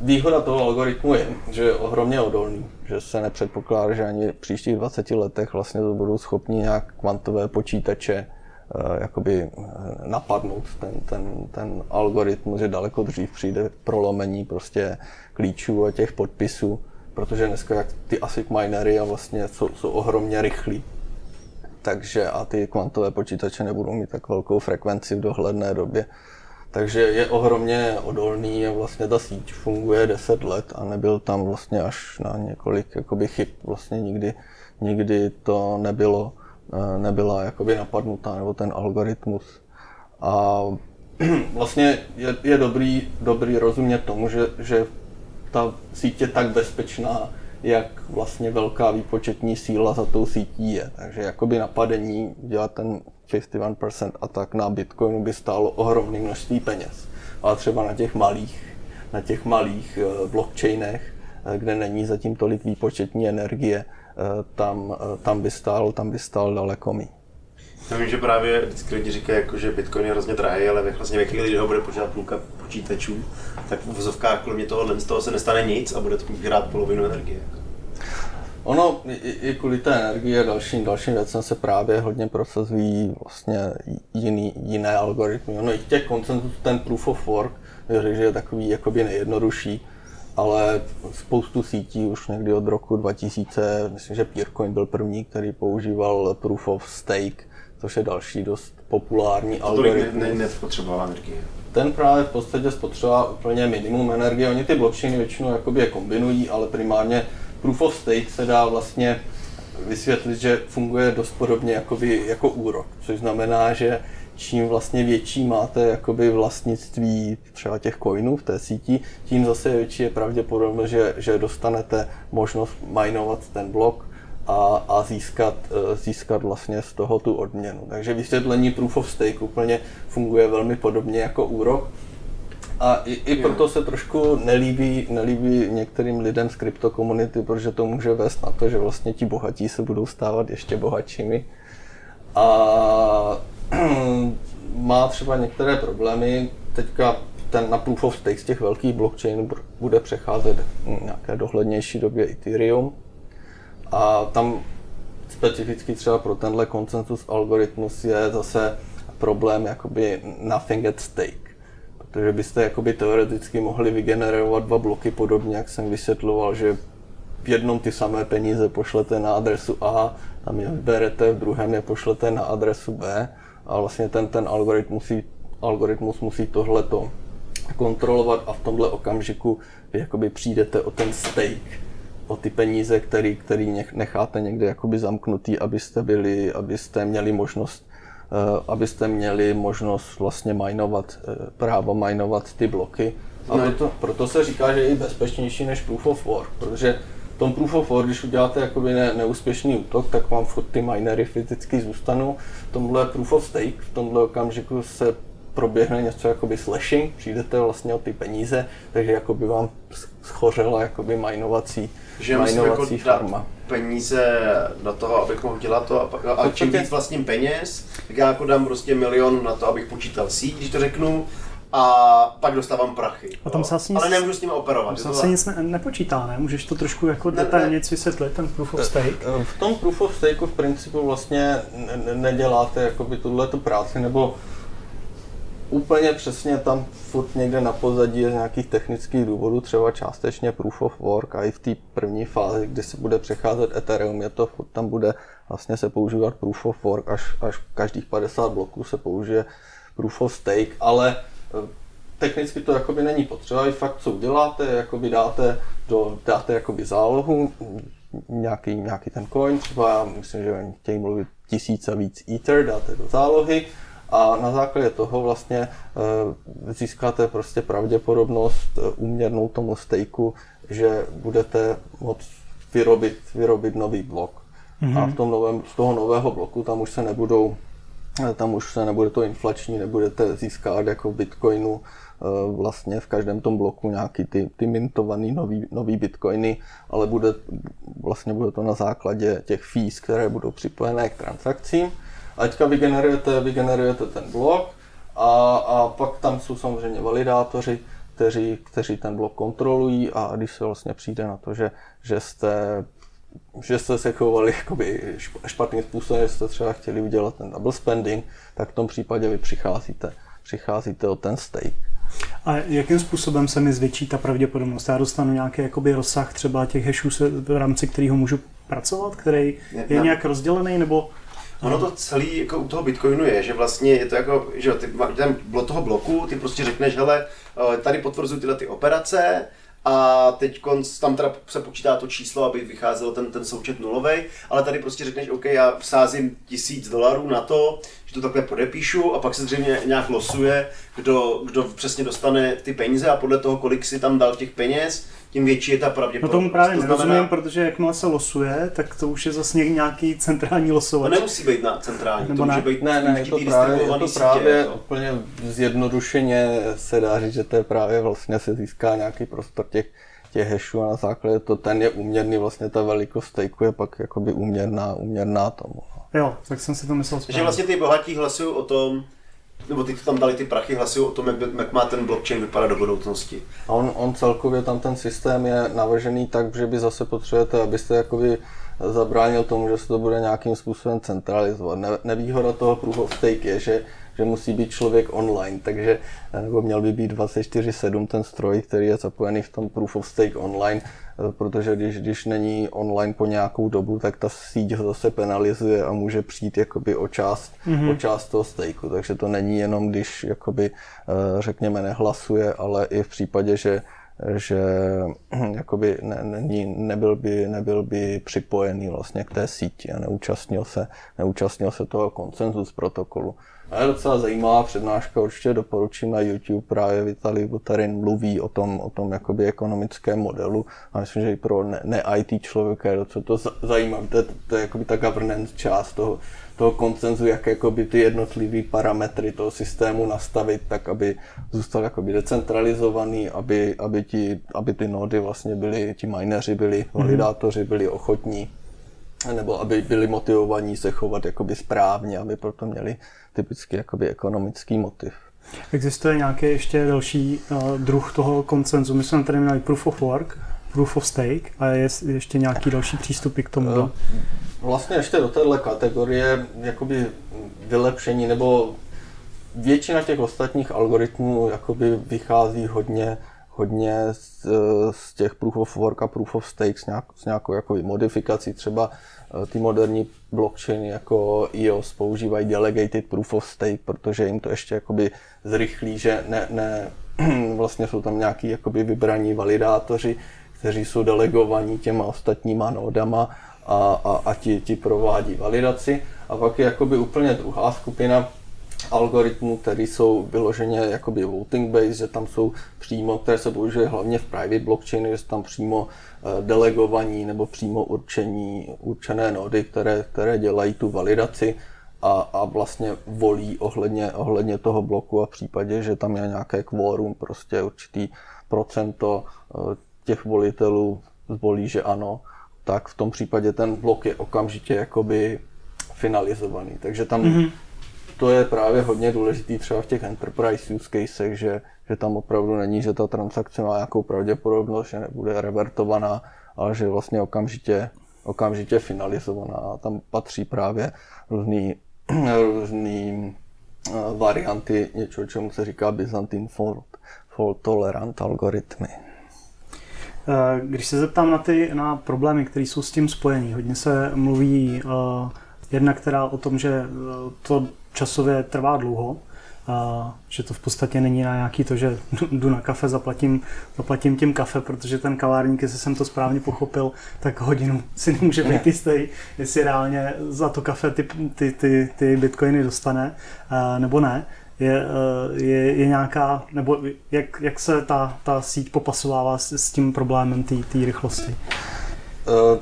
Výhoda toho algoritmu je, že je ohromně odolný, že se nepředpokládá, že ani v příštích 20 letech vlastně to budou schopni nějak kvantové počítače eh, jakoby eh, napadnout ten, ten, ten algoritmus, že daleko dřív přijde prolomení prostě klíčů a těch podpisů, protože dneska jak ty ASIC minery a vlastně jsou, jsou ohromně rychlí, takže a ty kvantové počítače nebudou mít tak velkou frekvenci v dohledné době. Takže je ohromně odolný a vlastně ta síť funguje 10 let a nebyl tam vlastně až na několik jakoby chyb. Vlastně nikdy, nikdy to nebylo, eh, nebyla jakoby napadnutá nebo ten algoritmus. A vlastně je, je dobrý, dobrý rozumět tomu, že, že ta síť je tak bezpečná, jak vlastně velká výpočetní síla za tou sítí je. Takže jakoby napadení, dělat ten 51% atak na Bitcoinu by stálo ohromné množství peněz. Ale třeba na těch malých, na těch malých eh, blockchainech, eh, kde není zatím tolik výpočetní energie, eh, tam, tam, by stál, tam by stál daleko méně. Já vím, že právě vždycky lidi říkají, jako, že Bitcoin je hrozně drahý, ale vlastně ve chvíli, kdy ho bude počítat půlka počítačů, tak v vozovkách kromě toho, z toho se nestane nic a bude to hrát polovinu energie. Ono i, i kvůli té energii a dalším, dalším věcem se právě hodně prosazují vlastně jiný, jiné algoritmy. Ono i těch koncentů, ten proof of work, že je takový jakoby nejjednodušší, ale spoustu sítí už někdy od roku 2000, myslím, že Peercoin byl první, který používal proof of stake, což je další dost populární To tolik ne, algoritmus ne, nespotřebovala energie. ten právě v podstatě spotřeboval úplně minimum energie. Oni ty blockchainy většinou jakoby je kombinují, ale primárně proof of stake se dá vlastně vysvětlit, že funguje dost podobně jakoby, jako úrok, což znamená, že čím vlastně větší máte jakoby vlastnictví třeba těch coinů v té síti, tím zase větší je pravděpodobnost, že, že dostanete možnost minovat ten blok a, a získat, eh, získat vlastně z toho tu odměnu. Takže vysvětlení proof of stake úplně funguje velmi podobně jako úrok. A i, i proto se trošku nelíbí, nelíbí některým lidem z kryptokomunity, protože to může vést na to, že vlastně ti bohatí se budou stávat ještě bohatšími. A má třeba některé problémy. Teďka ten na proof of stake z těch velkých blockchainů bude přecházet v nějaké dohlednější době Ethereum. A tam specificky třeba pro tenhle konsensus algoritmus je zase problém jakoby nothing at stake. Protože byste jakoby teoreticky mohli vygenerovat dva bloky podobně, jak jsem vysvětloval, že v jednom ty samé peníze pošlete na adresu A, tam je vyberete, v druhém je pošlete na adresu B. A vlastně ten, ten algoritmus, musí, algoritmus musí tohleto kontrolovat a v tomhle okamžiku vy jakoby přijdete o ten stake, o ty peníze, který, který nech- necháte někde jakoby zamknutý, abyste byli, abyste měli možnost abyste měli možnost vlastně minovat, eh, právo minovat ty bloky. A No. proto, proto se říká, že je i bezpečnější než proof of work, protože v tom proof of work, když uděláte jakoby ne, neúspěšný útok, tak vám furt ty minery fyzicky zůstanou. V tomhle proof of stake, v tomhle okamžiku se proběhne něco jakoby slashing, přijdete vlastně o ty peníze, takže jakoby vám schořela jakoby minovací, Že jako minovací dát farma. peníze do toho, abych mohl dělat to a, pak- a podstatě- čím víc vlastním peněz, tak já jako dám prostě milion na to, abych počítal síť, když to řeknu, a pak dostávám prachy. A tam se asi nic- Ale nemůžu s nimi operovat. to se nic ne, nepočítá, ne? Můžeš to trošku jako detailně vysvětlit, ten proof of stake? Eh, V tom proof of stake v principu vlastně ne- ne- neděláte jakoby tuhle tu práci, nebo úplně přesně tam furt někde na pozadí je z nějakých technických důvodů, třeba částečně proof of work a i v té první fázi, kdy se bude přecházet Ethereum, je to furt tam bude vlastně se používat proof of work, až, až každých 50 bloků se použije proof of stake, ale eh, technicky to jakoby není potřeba, i fakt co uděláte, jakoby dáte, do, dáte jakoby zálohu, nějaký, nějaký ten coin, třeba myslím, že chtějí mluvit tisíc a víc Ether, dáte do zálohy a na základě toho vlastně získáte prostě pravděpodobnost uměrnou tomu stejku, že budete moct vyrobit, vyrobit nový blok. Mm-hmm. A v tom novém, z toho nového bloku tam už se nebudou tam už se nebude to inflační, nebudete získat jako v Bitcoinu eh, vlastně v každém tom bloku nějaký ty, ty mintovaný nový, nový bitcoiny, ale bude, vlastně bude to na základě těch fees, které budou připojené k transakcím. A teďka vygenerujete, vygenerujete ten blok a, a pak tam jsou samozřejmě validátoři, kteří, kteří ten blok kontrolují a když se vlastně přijde na to, že, že jste že jste se chovali jakoby špatným způsobem, že jste třeba chtěli udělat ten double spending, tak v tom případě vy přicházíte, přicházíte o ten stake. A jakým způsobem se mi zvětší ta pravděpodobnost? Já dostanu nějaký jakoby rozsah třeba těch hashů, v rámci kterého můžu pracovat, který je nějak rozdělený, nebo Ono to celý jako u toho Bitcoinu je, že vlastně je to jako, že ty, ten, toho bloku, ty prostě řekneš, hele, eh, tady potvrzuji tyhle ty operace, a teď tam teda se počítá to číslo, aby vycházel ten, ten součet nulový, ale tady prostě řekneš, OK, já vsázím tisíc dolarů na to, že to takhle podepíšu a pak se zřejmě nějak losuje, kdo, kdo přesně dostane ty peníze a podle toho, kolik si tam dal těch peněz, tím větší je ta pravděpodobnost. No tomu právě to nerozumím, znamená... protože jakmile se losuje, tak to už je zase nějaký centrální losovač. To nemusí být na centrální, Nebo to může být ne, ne, je to právě, je to právě jako. úplně zjednodušeně se dá říct, že to je právě vlastně se získá nějaký prostor těch, těch hashů a na základě to ten je uměrný, vlastně ta velikost stejku je pak jakoby uměrná, uměrná tomu. Jo, tak jsem si to myslel správně. Takže vlastně ty bohatí hlasují o tom, nebo ty tam dali ty prachy, hlasují o tom, jak, jak má ten blockchain vypadat do budoucnosti. A on, on celkově tam ten systém je navržený tak, že by zase potřebujete, abyste jakoby zabránil tomu, že se to bude nějakým způsobem centralizovat. Ne, nevýhoda toho proof of stake je, že že musí být člověk online, takže nebo měl by být 24-7 ten stroj, který je zapojený v tom proof of stake online, eh, protože když, když není online po nějakou dobu, tak ta síť ho zase penalizuje a může přijít jakoby o část, mm-hmm. o část toho stakeu. Takže to není jenom, když jakoby, eh, řekněme nehlasuje, ale i v případě, že že jakoby ne, ne, nebyl, by, nebyl by připojený vlastně k té síti a neúčastnil se, neúčastnil se toho konsenzus protokolu. A je docela zajímavá přednáška, určitě doporučím na YouTube, právě Vitali Butarin mluví o tom, o tom jakoby ekonomickém modelu a myslím, že i pro ne-IT ne člověka je docela to zajímavé, to je, to je jakoby ta governance část toho, toho koncenzu, jak jakoby ty jednotlivé parametry toho systému nastavit tak, aby zůstal jakoby decentralizovaný, aby, aby, ti, aby ty nody vlastně byly, ti mineři byli, mhm. validátoři byli ochotní nebo aby byli motivovaní se chovat jakoby správně, aby proto měli typicky jakoby ekonomický motiv. Existuje nějaký ještě další uh, druh toho koncenzu? My jsme tady měli proof of work, proof of stake a je ještě nějaký další přístupy k tomu? Uh, vlastně ještě do téhle kategorie jakoby vylepšení nebo většina těch ostatních algoritmů jakoby vychází hodně hodně z, z těch proof of work a proof of stake s, nějak, s nějakou jako modifikací. Třeba eh, ty moderní blockchainy jako EOS používají delegated proof of stake, protože jim to ještě jakoby zrychlí, že ne, ne vlastně jsou tam nějaký jakoby vybraní validátoři, kteří jsou delegovaní těma ostatníma nodama a, a, a ti, ti provádí validaci. A pak je jakoby úplně druhá skupina, algoritmů, které jsou vyloženě jakoby voting based, že tam jsou přímo, které se používají hlavně v private blockchainu, že jsou tam přímo eh, delegovaní nebo přímo určení, určené nody, které, které dělají tu validaci a, a vlastně volí ohledně, ohledně toho bloku a v případě, že tam je nějaké kvórum, prostě určitý procento eh, těch volitelů zvolí, že ano, tak v tom případě ten blok je okamžitě jakoby finalizovaný. Takže tam mm-hmm to je právě hodně důležitý třeba v těch enterprise use casech, že, že tam opravdu není, že ta transakce má nějakou pravděpodobnost, že nebude revertovaná, ale že vlastně okamžitě, okamžitě finalizovaná. A tam patří právě různý, různý eh, varianty něčeho, čemu se říká Byzantine fault, fault tolerant algoritmy. Eh, když se zeptám na ty na problémy, které jsou s tím spojený, hodně se mluví uh, jedna, která o tom, že to časově trvá dlouho a, že to v podstatě není na nějaký to, že jdu na kafe, zaplatím, zaplatím tím kafe, protože ten kavárník, jestli jsem to správně pochopil, tak hodinu si nemůže být jistý, jestli reálně za to kafe ty, ty, ty, ty bitcoiny dostane, a, nebo ne je, je, je nějaká, nebo jak, jak se ta, ta síť popasovává s, s tím problémem té rychlosti? Uh,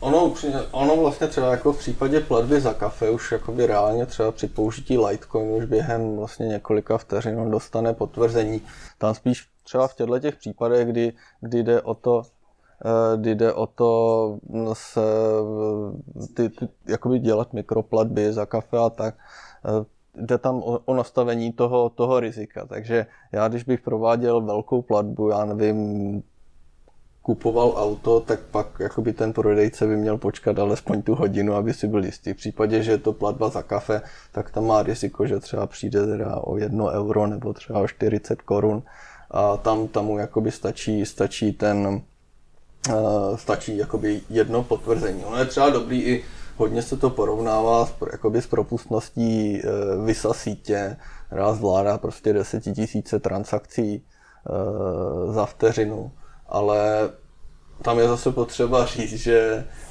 ono, ono vlastně třeba jako v případě platby za kafe už jakoby reálně třeba při použití Litecoin už během vlastně několika vteřin on dostane potvrzení. Tam spíš třeba v těchto těch případech, kdy, kdy jde o to, eh, kdy jde o to se ty, ty, jakoby dělat mikroplatby za kafe a tak, eh, jde tam o, o nastavení toho, toho rizika. Takže já, když bych prováděl velkou platbu, já nevím, kupoval auto, tak pak jakoby ten prodejce by měl počkat alespoň tu hodinu, aby si byl jistý. V případě, že je to platba za kafe, tak tam má riziko, že třeba přijde teda o jedno euro nebo třeba o 40 korun a tam, tam mu jakoby stačí, stačí ten uh, stačí jakoby jedno potvrzení. Ono je třeba dobrý i hodně se to porovnává s, jakoby s propustností uh, VISA sítě, která zvládá prostě desetitisíce transakcí uh, za vteřinu ale tam je zase potřeba říct, že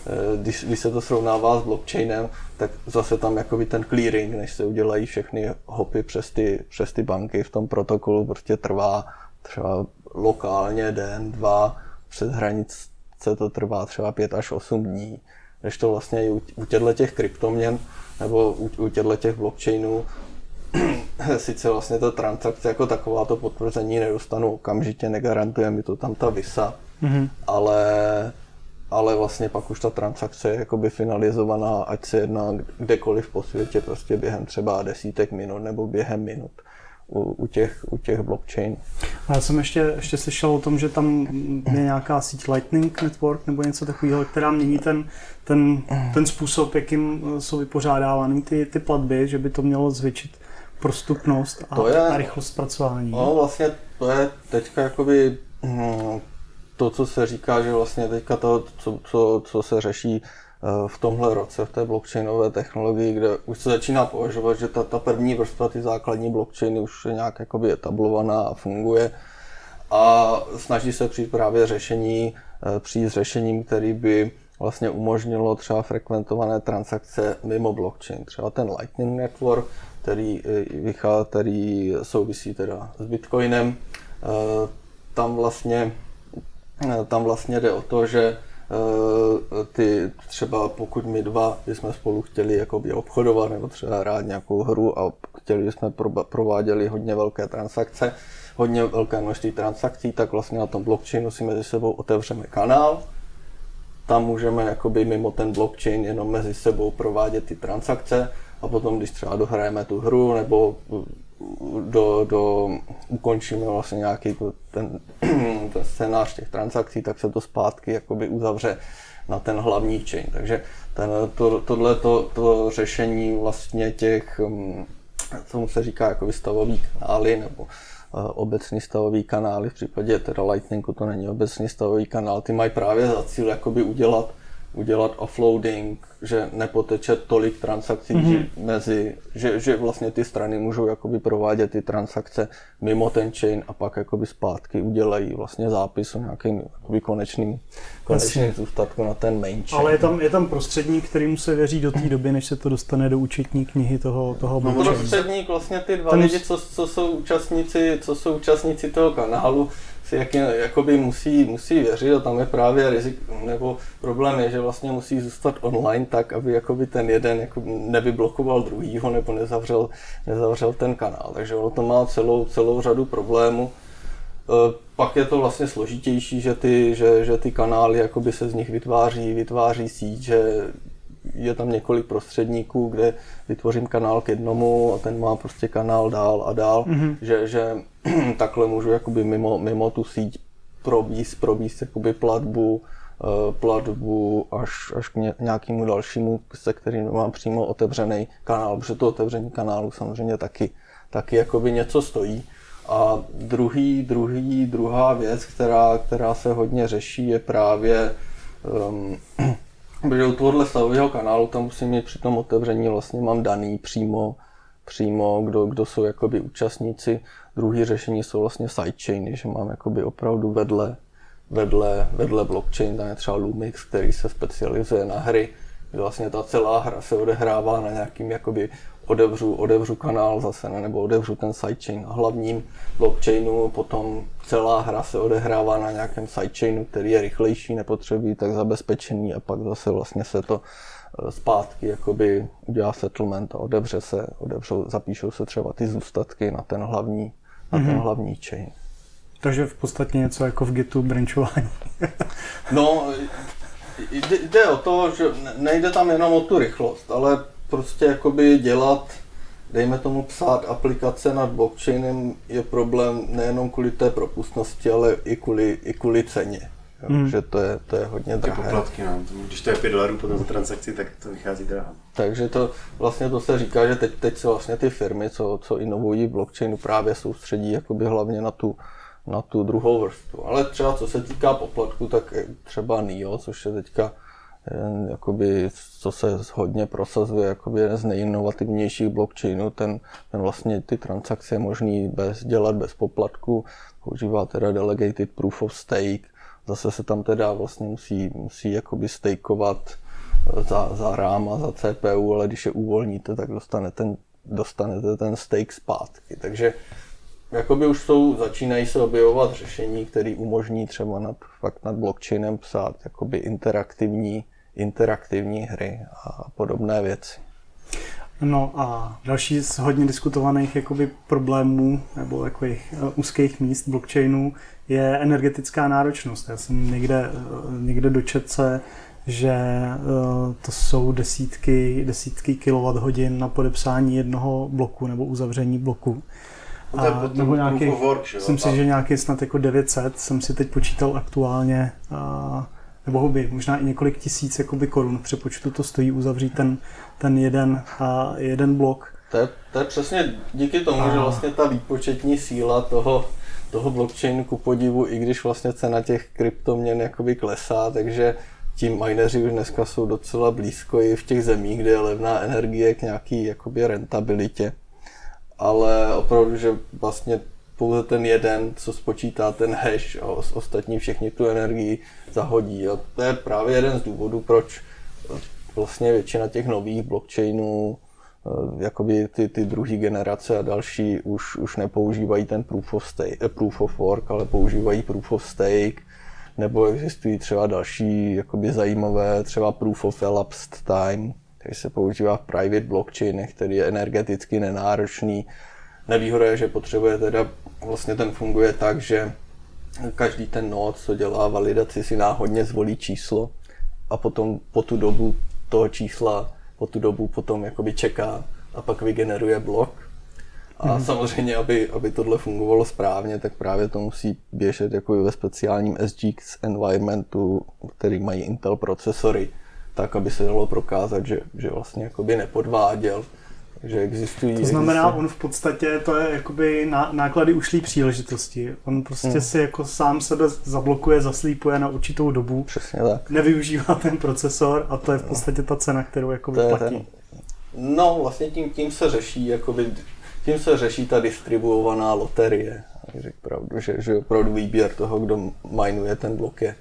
eh, když, když se to srovnává s blockchainem, tak zase tam jakoby ten clearing, než se udělají všechny hopy přes ty, přes ty banky v tom protokolu, prostě trvá třeba lokálně den, dva, přes hranice to trvá třeba 5 až 8 dní. Když to vlastně i u, u těchto těch kryptoměn nebo u, u těchto těch blockchainů sice vlastně ta transakce jako taková to potvrzení nedostanu okamžitě, negarantuje mi to tam ta visa, mm-hmm. ale, ale vlastně pak už ta transakce je jakoby finalizovaná, ať se jedná kdekoliv po světě, prostě během třeba desítek minut nebo během minut u, u, těch, u těch blockchain. A já jsem ještě, ještě slyšel o tom, že tam je nějaká síť Lightning Network nebo něco takového, která mění ten, ten, ten způsob, jakým jsou vypořádávány ty, ty platby, že by to mělo zvětšit prostupnost a, to je, a rychlost zpracování. No vlastně to je teďka jakoby hm, to, co se říká, že vlastně teďka to, co, co, co se řeší eh, v tomhle roce v té blockchainové technologii, kde už se začíná považovat, že ta, ta první vrstva, ty základní blockchainy už je nějak jakoby etablovaná a funguje a snaží se přijít právě řešení, eh, přijít s řešením, který by vlastně umožnilo třeba frekventované transakce mimo blockchain. Třeba ten Lightning Network, který, eh, vychází, který souvisí teda s Bitcoinem. Eh, tam vlastně, eh, tam vlastně jde o to, že ty třeba pokud my dva bychom spolu chtěli jakoby obchodovat nebo třeba hrát nějakou hru a chtěli jsme prováděli hodně velké transakce, hodně velké množství transakcí, tak vlastně na tom blockchainu si mezi sebou otevřeme kanál. Tam můžeme jakoby mimo ten blockchain jenom mezi sebou provádět ty transakce a potom, když třeba dohrajeme tu hru nebo do, do, ukončíme vlastně nějaký ten, ten scénář těch transakcí, tak se to zpátky jakoby uzavře na ten hlavní chain. Takže ten, to, tohle to, to řešení vlastně těch, co se říká jako stavový kanály nebo eh, obecný stavový kanály, v případě teda Lightningu to není obecný stavový kanál, ty mají právě za cíl jakoby udělat udělat offloading, že nepoteče tolik transakcí mm-hmm. mezi, že, že vlastně ty strany můžou jakoby provádět ty transakce mimo ten chain a pak jakoby zpátky udělají vlastně zápis o nějakým jakoby konečným, konečným zůstatku na ten main chain. Ale je tam, je tam prostředník, kterým se věří do té doby, než se to dostane do účetní knihy toho, toho no, prostředník, vlastně ty dva ten... lidi, co, co, jsou účastníci, co jsou účastníci toho kanálu, si jak, jakoby musí, musí věřit a tam je právě rizik, nebo problém je, že vlastně musí zůstat online tak, aby jakoby ten jeden jako nevyblokoval druhýho nebo nezavřel, nezavřel ten kanál. Takže ono to má celou, celou řadu problémů. E, pak je to vlastně složitější, že ty, že, že ty kanály jakoby se z nich vytváří, vytváří síť, že je tam několik prostředníků, kde vytvořím kanál k jednomu a ten má prostě kanál dál a dál, mm-hmm. že, že takhle můžu jakoby mimo, mimo tu síť probíst, probíst jakoby platbu, eh, platbu až, až k nějakému dalšímu, se kterým mám přímo otevřený kanál, protože to otevření kanálu samozřejmě taky, taky jakoby něco stojí. A druhý, druhý, druhá věc, která, která se hodně řeší, je právě um, Protože u tohohle stavového kanálu tam musím mít při tom otevření vlastně mám daný přímo, přímo, kdo, kdo jsou jakoby účastníci. Druhý řešení jsou vlastně sidechainy, že mám jakoby opravdu vedle, vedle, vedle blockchain, tam je třeba Lumix, který se specializuje na hry, kde vlastně ta celá hra se odehrává na nějakým jakoby odevřu, odevřu kanál zase, ne, nebo odevřu ten sidechain na hlavním blockchainu, potom celá hra se odehrává na nějakém sidechainu, který je rychlejší, nepotřebí tak zabezpečený a pak zase vlastně se to eh, zpátky jakoby udělá settlement a odevře se, odevřou, zapíšou se třeba ty zůstatky na ten hlavní, na mm-hmm. ten mhm. hlavní chain. Takže v podstatě něco jako v Gitu branchování. no, jde o to, že nejde tam jenom o tu rychlost, ale prostě jakoby dělat, dejme tomu psát aplikace nad blockchainem je problém nejenom kvůli té propustnosti, ale i kvůli, i kvůli ceně. Hmm. Že to je, to je hodně drahé. Ty poplatky, no. Když to je 5 dolarů potom za transakci, tak to vychází drahé. Takže to vlastně to se říká, že teď, teď se vlastně ty firmy, co, co inovují blockchainu, právě soustředí jakoby hlavně na tu, na tu druhou vrstvu. Ale třeba co se týká poplatku, tak třeba NIO, což je teďka jakoby, co se hodně prosazuje, jakoby jeden z nejinovativnějších blockchainů, ten, ten vlastně ty transakce je možný bez, dělat bez poplatku, používá teda delegated proof of stake, zase se tam teda vlastně musí, musí jakoby stakeovat za, za RAM a za CPU, ale když je uvolníte, tak dostane ten, dostanete ten stake zpátky. Takže jakoby už jsou, začínají se objevovat řešení, které umožní třeba nad, fakt nad blockchainem psát jakoby interaktivní interaktivní hry a podobné věci. No a další z hodně diskutovaných jakoby problémů nebo takových uh, úzkých míst blockchainu je energetická náročnost. Já jsem někde, uh, někde dočet se, že uh, to jsou desítky, desítky kWh na podepsání jednoho bloku nebo uzavření bloku. No a, nebo nějaký, work, myslím si, že nějaký snad jako 900 jsem si teď počítal aktuálně uh, nebo hobby, možná i několik tisíc jakoby, korun v přepočtu to stojí uzavřít ten, ten jeden, a jeden blok. To je, to je přesně díky tomu, a... že vlastně ta výpočetní síla toho, toho blockchainu ku podivu, i když vlastně cena těch kryptoměn jakoby klesá, takže ti mineři už dneska jsou docela blízko i v těch zemích, kde je levná energie k nějaký jakoby rentabilitě. Ale opravdu, že vlastně pouze ten jeden, co spočítá ten hash a ostatní všichni tu energii zahodí. A to je právě jeden z důvodů, proč vlastně většina těch nových blockchainů eh, jakoby ty, ty druhé generace a další už, už nepoužívají ten proof of, stake, eh, proof of work, ale používají proof of stake, nebo existují třeba další jakoby zajímavé, třeba proof of elapsed time, který se používá v private blockchainech, který je energeticky nenáročný. Nevýhoda je, že potřebuje teda vlastně ten funguje tak, že každý ten node, co dělá validaci, si náhodně zvolí číslo a potom po tu dobu toho čísla, po tu dobu potom jakoby čeká a pak vygeneruje blok. A hmm. samozřejmě, aby, aby tohle fungovalo správně, tak právě to musí běžet jako ve speciálním SGX environmentu, který mají Intel procesory, tak, aby se dalo prokázat, že, že vlastně jakoby nepodváděl že existují. To znamená, existují. on v podstatě, to je jakoby náklady ušlý příležitosti. On prostě hmm. si jako sám sebe zablokuje, zaslípuje na určitou dobu. Přesně tak. Nevyužívá ten procesor a to je v podstatě ta cena, kterou jako platí. Ten, no, vlastně tím, tím se řeší, jakoby, tím se řeší ta distribuovaná loterie. Řekl pravdu, že, že opravdu výběr toho, kdo minuje ten blok je,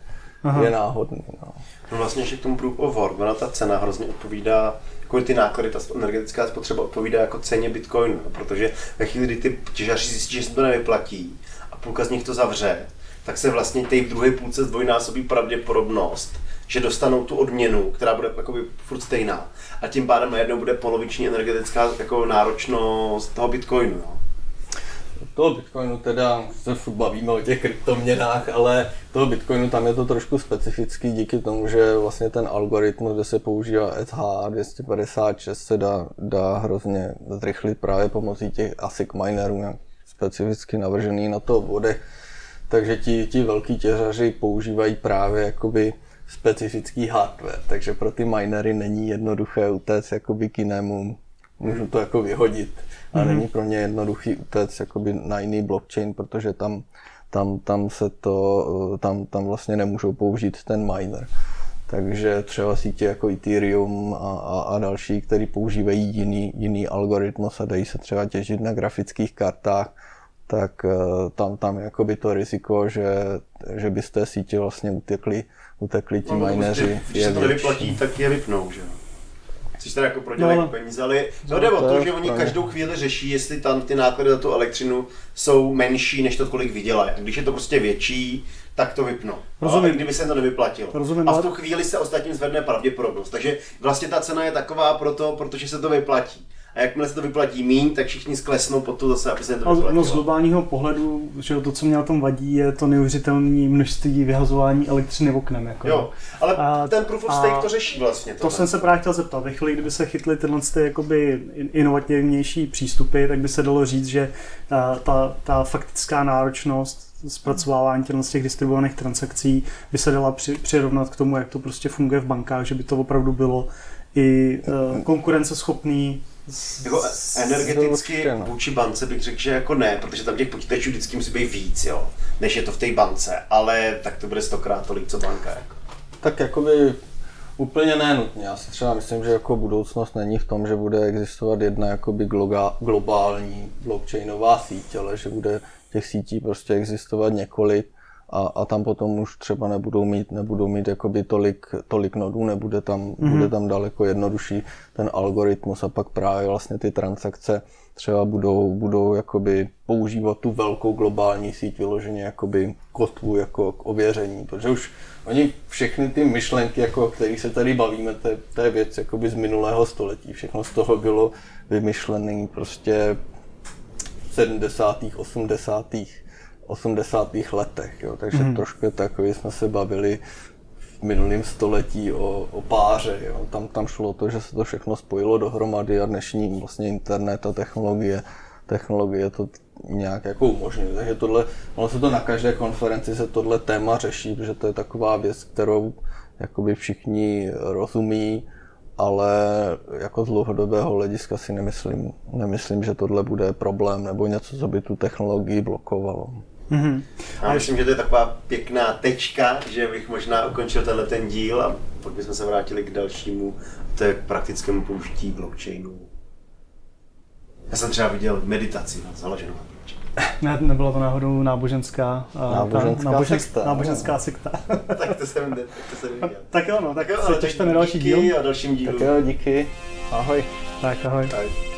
je náhodný. No. no vlastně ještě k tomu proof of work, ona ta cena hrozně odpovídá kvůli ty náklady, ta energetická spotřeba odpovídá jako ceně bitcoinu, protože ve chvíli, kdy ty těžaři zjistí, že se to nevyplatí a půlka z nich to zavře, tak se vlastně té v druhé půlce zdvojnásobí pravděpodobnost, že dostanou tu odměnu, která bude jakoby furt stejná. A tím pádem najednou bude poloviční energetická jako náročnost toho bitcoinu. Jo toho Bitcoinu teda se furt bavíme o těch kryptoměnách, ale toho Bitcoinu tam je to trošku specifický díky tomu, že vlastně ten algoritmus, kde se používá SH 256 se dá, dá hrozně zrychlit právě pomocí těch ASIC minerů, specificky navržený na to vody. Takže ti, ti velký těžaři používají právě jakoby specifický hardware, takže pro ty minery není jednoduché utéct jakoby k jinému, můžu to jako vyhodit a mm-hmm. není pro ně jednoduchý utéct jakoby na jiný blockchain, protože tam, tam, tam se to, tam, tam vlastně nemůžou použít ten miner. takže třeba sítě jako Ethereum a, a, a další, které používají jiný, jiný algoritmus a dají se třeba těžit na grafických kartách, tak uh, tam, tam je jakoby to riziko, že, že by z té sítě vlastně utekli, utekli ti No, mineři. prostě, Když se to nevyplatí, tak je vypnou, že jo. Což teda jako prodělají No, no, ale- peníze, ale no, No, jde o to že oni každou chvíli řeší, jestli tam ty náklady za tu elektřinu jsou menší, než to, kolik vydělají. A když je to prostě větší, tak to vypnou. Rozumím. Ale kdyby se to nevyplatilo. Rozumím, a v tu chvíli se ostatním zvedne pravděpodobnost. Takže vlastně ta cena je taková proto, protože se to vyplatí. A jakmile se to vyplatí míň, tak všichni sklesnou pod to zase, aby se to No, vyplatilo. no z globálního pohledu, že to, co mě na tom vadí, je to neuvěřitelné množství vyhazování elektřiny oknem. Jako. Jo, ale A- ten proof of stake to řeší vlastně. To tohle. jsem se právě chtěl zeptat. Ve chvíli, kdyby se chytly tyhle ty jakoby in- inovativnější přístupy, tak by se dalo říct, že ta, ta, ta faktická náročnost zpracovávání těchto z těch distribuovaných transakcí by se dala při, přirovnat k tomu, jak to prostě funguje v bankách, že by to opravdu bylo i uh, konkurenceschopný Jako s- energeticky vůči bance bych řekl, že jako ne, protože tam těch počítačů vždycky musí být víc, jo, než je to v té bance, ale tak to bude stokrát tolik, co banka. Jako. Tak jakoby úplně nenutně. Já si třeba myslím, že jako budoucnost není v tom, že bude existovat jedna jakoby gloga- globální blockchainová síť, ale že bude těch sítí prostě existovat několik a, a tam potom už třeba nebudou mít, nebudou mít jakoby tolik, tolik nodů, nebude tam, mm-hmm. bude tam daleko jednodušší ten algoritmus a pak právě vlastně ty transakce třeba budou, budou jakoby používat tu velkou globální síť vyloženě jakoby kotvu jako k ověření, protože už oni všechny ty myšlenky, jako o kterých se tady bavíme, to je, to je věc jakoby z minulého století, všechno z toho bylo vymyšlené prostě v 70. 80. 80. letech, jo. takže mm. trošku takový, jsme se bavili v minulém století o, o páře, jo. Tam, tam šlo o to, že se to všechno spojilo dohromady a dnešní vlastně internet a technologie, technologie to nějak jako umožňuje. Takže tohle, ono se to na každé konferenci se tohle téma řeší, protože to je taková věc, kterou jakoby všichni rozumí, ale jako z dlouhodobého hlediska si nemyslím, nemyslím, že tohle bude problém nebo něco, co by tu technologii blokovalo. Mhm. Já myslím, že to je taková pěkná tečka, že bych možná ukončil tenhle ten díl a pak bychom se vrátili k dalšímu, to je k praktickému použití blockchainu. Já jsem třeba viděl meditaci na založenou na blockchainu. Ne, nebyla to náhodou náboženská, a Náboženská nábožen- sekta. náboženská sekta. tak to jsem, tak to jsem viděl. tak jo, no, tak Tak jo, se ale těšte na další díky díl. a dalším dílu. Tak jo, díky. Ahoj. Tak ahoj. Tak.